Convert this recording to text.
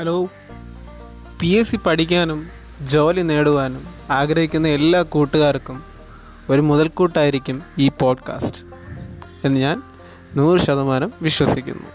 Hello. P S C പഠിക്കാനും ജോലി നേടുവാനും ആഗ്രഹിക്കുന്ന എല്ലാ കൂട്ടുകാർക്കും ഒരു മുതൽക്കൂട്ടായിരിക്കും ഈ പോഡ്കാസ്റ്റ് എന്ന് ഞാൻ നൂറ് ശതമാനം വിശ്വസിക്കുന്നു.